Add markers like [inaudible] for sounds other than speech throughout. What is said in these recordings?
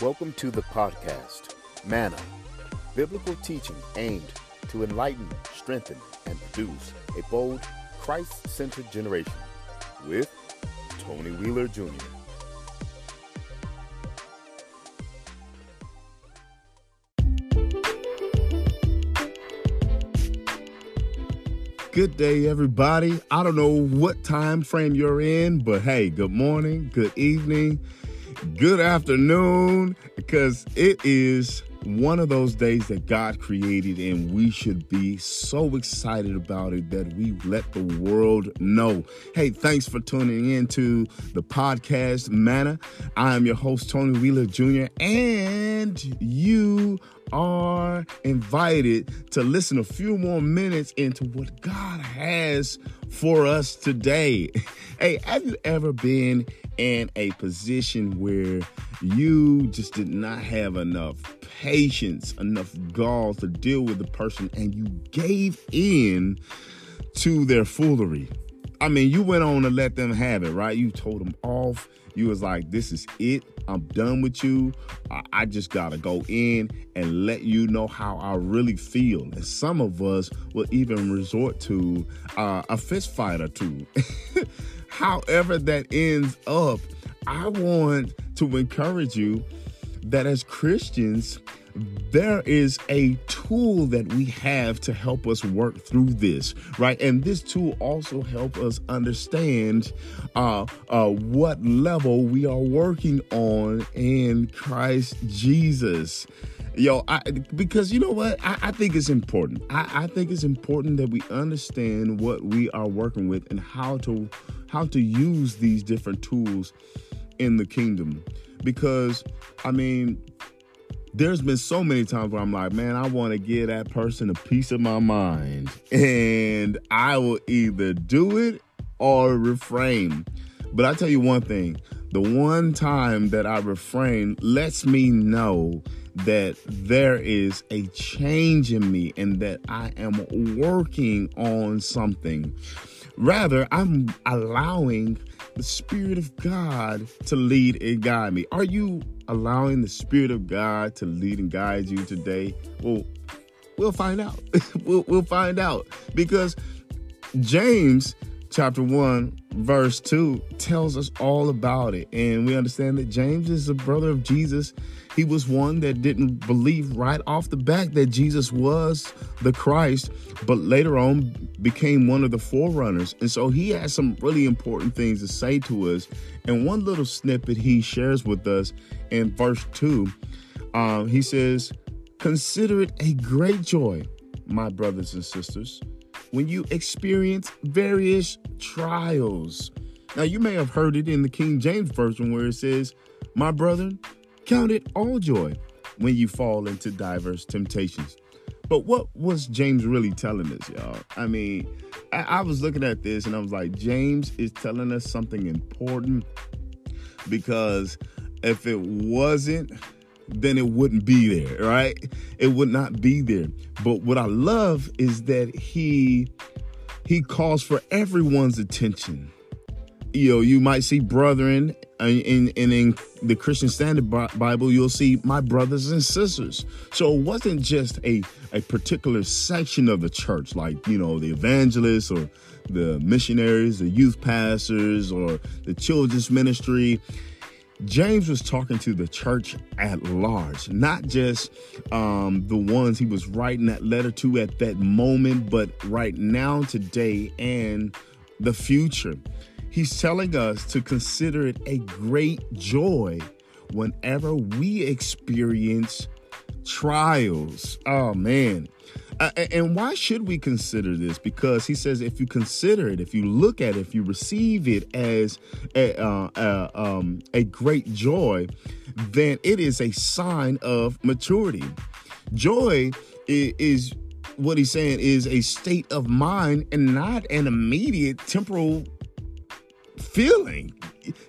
Welcome to the podcast, Manna, biblical teaching aimed to enlighten, strengthen, and produce a bold, Christ centered generation with Tony Wheeler Jr. Good day, everybody. I don't know what time frame you're in, but hey, good morning, good evening, good afternoon, because it is one of those days that God created, and we should be so excited about it that we let the world know. Hey, thanks for tuning in to the podcast Manna. I am your host, Tony Wheeler Jr., and you are invited to listen a few more minutes into what God has for us today. [laughs] Hey, have you ever been in a position where you just did not have enough patience, enough gall to deal with the person, and you gave in to their foolery? I mean, you went on to let them have it, right? You told them off. You was like, this is it. I'm done with you. I, just got to go in and let you know how I really feel. And some of us will even resort to uh, a fist fight or two. [laughs] However, that ends up, I want to encourage you that as Christians, there is a tool that we have to help us work through this right? And this tool also help us understand uh, uh, what level we are working on in christ jesus. Yo I, because you know what? I, I think it's important. I, I think it's important that we understand what we are working with and how to how to use these different tools in the kingdom. Because i mean there's been so many times where I'm like, man, I want to give that person a piece of my mind. [laughs] And I will either do it or refrain. But I tell you one thing the one time that I refrain lets me know that there is a change in me and that I am working on something. Rather, I'm allowing the Spirit of God to lead and guide me. Are you allowing the Spirit of God to lead and guide you today? Well, we'll find out. [laughs] we'll, we'll find out because James chapter 1 verse 2 tells us all about it. And we understand that James is a brother of Jesus. He was one that didn't believe right off the bat that Jesus was the Christ but later on became one of the forerunners. And so he has some really important things to say to us. And one little snippet he shares with us in verse 2 um, he says consider it a great joy my brothers and sisters when you experience various trials. Now, you may have heard it in the King James Version where it says, My brethren, count it all joy when you fall into diverse temptations. But what was James really telling us, y'all? I mean, I, I was looking at this and I was like, James is telling us something important because if it wasn't, then it wouldn't be there, right? It would not be there. But what I love is that he he calls for everyone's attention. You know, you might see brethren in, in, in the Christian Standard Bible, you'll see my brothers and sisters. So it wasn't just a, a particular section of the church, like, you know, the evangelists or the missionaries, the youth pastors, or the children's ministry. James was talking to the church at large, not just um, the ones he was writing that letter to at that moment, but right now, today, and the future. He's telling us to consider it a great joy whenever we experience trials. Oh, man. And why should we consider this? Because he says if you consider it, if you look at it, if you receive it as a, uh, uh, um, a great joy, then it is a sign of maturity. Joy is, is what he's saying is a state of mind and not an immediate temporal feeling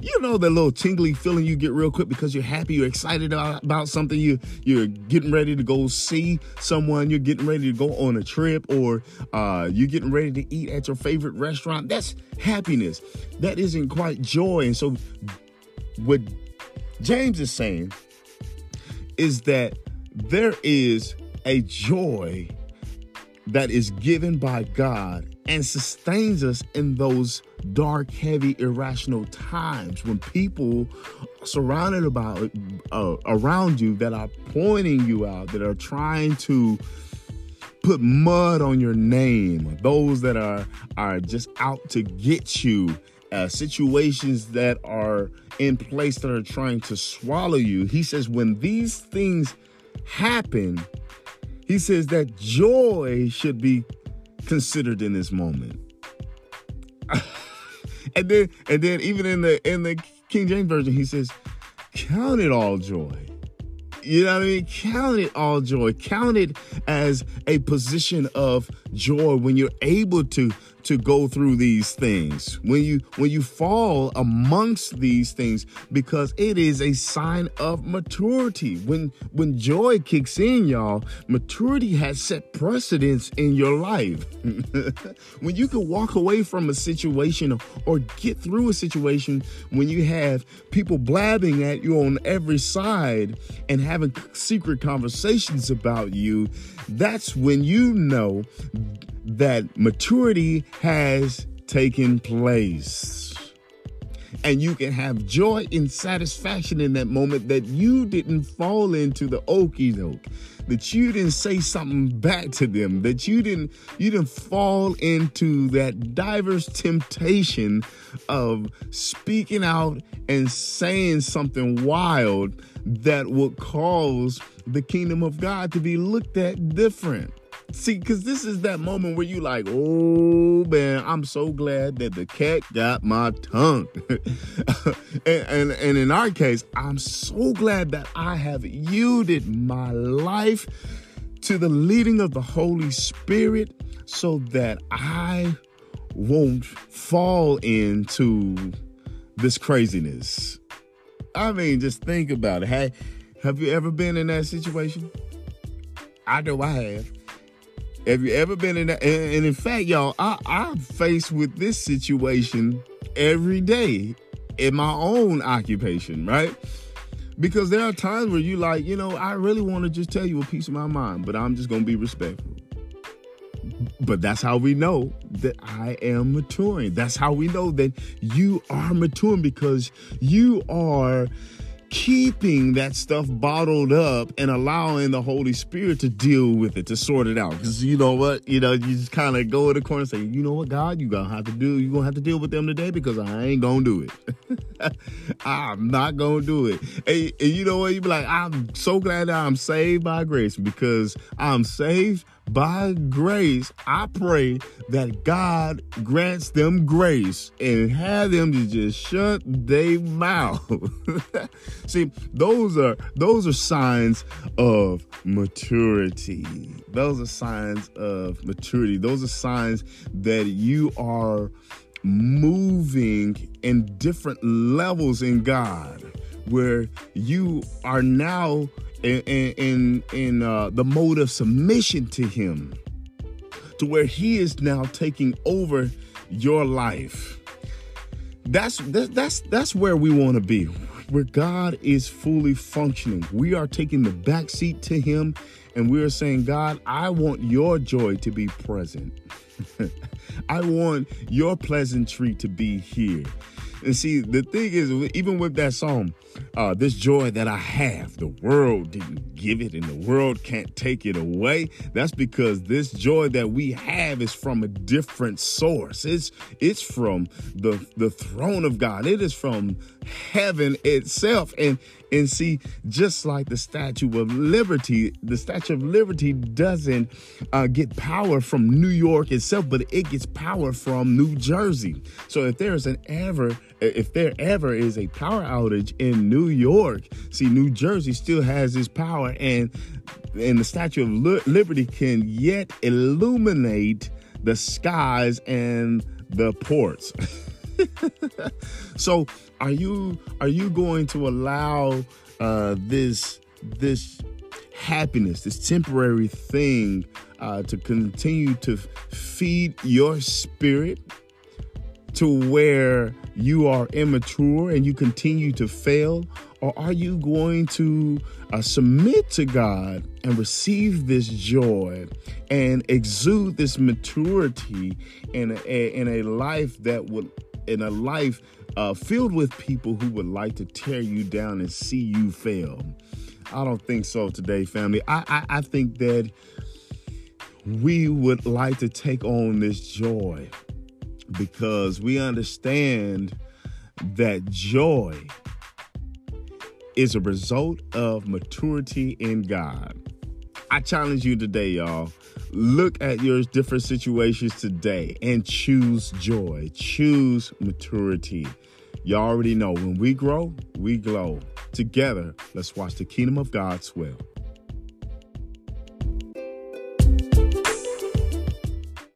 you know that little tingly feeling you get real quick because you're happy, you're excited about, something, you you're getting ready to go see someone, you're getting ready to go on a trip, or uh, you're getting ready to eat at your favorite restaurant. That's happiness. That isn't quite joy. And so, what James is saying is that there is a joy that is given by God and sustains us in those dark, heavy, irrational times when people surrounded about uh, around you that are pointing you out, that are trying to put mud on your name, those that are are just out to get you, uh, situations that are in place that are trying to swallow you. He says when these things happen, he says that joy should be considered in this moment. [laughs] and then and then even in the in the King James version he says count it all joy. You know what I mean? Count it all joy. Count it as a position of joy when you're able to to go through these things when you when you fall amongst these things because it is a sign of maturity. When when joy kicks in y'all maturity has set precedence in your life. [laughs] When you can walk away from a situation or get through a situation when you have people blabbing at you on every side and having secret conversations about you that's when you know that maturity has taken place. And you can have joy and satisfaction in that moment that you didn't fall into the okey doke, that you didn't say something back to them, that you didn't you didn't fall into that diverse temptation of speaking out and saying something wild that would cause the kingdom of God to be looked at different. See, because this is that moment where you like, oh man, I'm so glad that the cat got my tongue. [laughs] and, and, and in our case, I'm so glad that I have yielded my life to the leading of the Holy Spirit so that I won't fall into this craziness. I mean, just think about it. Hey, have you ever been in that situation? I know I have. Have you ever been in that? And, and in fact, y'all, I, I'm faced with this situation every day in my own occupation, right? Because there are times where you like, you know, I really want to just tell you a piece of my mind, but I'm just going to be respectful. But that's how we know that I am maturing. That's how we know that you are maturing because you are keeping that stuff bottled up and allowing the Holy Spirit to deal with it, to sort it out. Because you know what? You know, you just kind of go in the corner and say, you know what, God, you gonna have to do, you gonna have to deal with them today because I ain't gonna do it. [laughs] [laughs] I'm not gonna do it. And, and you know what? You be like, I'm so glad that I'm saved by grace because I'm saved by grace, I pray that God grants them grace and have them to just shut their mouth. [laughs] See, those are those are signs of maturity. Those are signs of maturity. Those are signs that you are moving in different levels in God where you are now in in in uh, the mode of submission to Him, to where He is now taking over your life. That's that's that's where we want to be, where God is fully functioning. We are taking the back seat to Him, and we are saying, God, I want Your joy to be present. [laughs] I want Your pleasantry to be here. And see, the thing is, even with that song, uh, this joy that I have, the world didn't give it and the world can't take it away. That's because this joy that we have is from a different source. It's it's from the the throne of God. It is from heaven itself. And and see, just like the Statue of Liberty, the Statue of Liberty doesn't uh, get power from New York itself, but it gets power from New Jersey. So if there's an ever, if there ever is a power outage in New York, see, New Jersey still has its power, and and the Statue of Liberty can yet illuminate the skies and the ports. [laughs] so are you are you going to allow uh, this this happiness, this temporary thing, uh, to continue to feed your spirit to where you are immature and you continue to fail? Or are you going to uh, submit to God and receive this joy and exude this maturity in a, in a life that would, in a life uh, filled with people who would like to tear you down and see you fail? I don't think so today, family. I, I, I think that we would like to take on this joy because we understand that joy is a result of maturity in God. I challenge you today, y'all. Look at your different situations today and choose joy, choose maturity. Y'all already know when we grow, we glow. Together, let's watch the kingdom of God swell.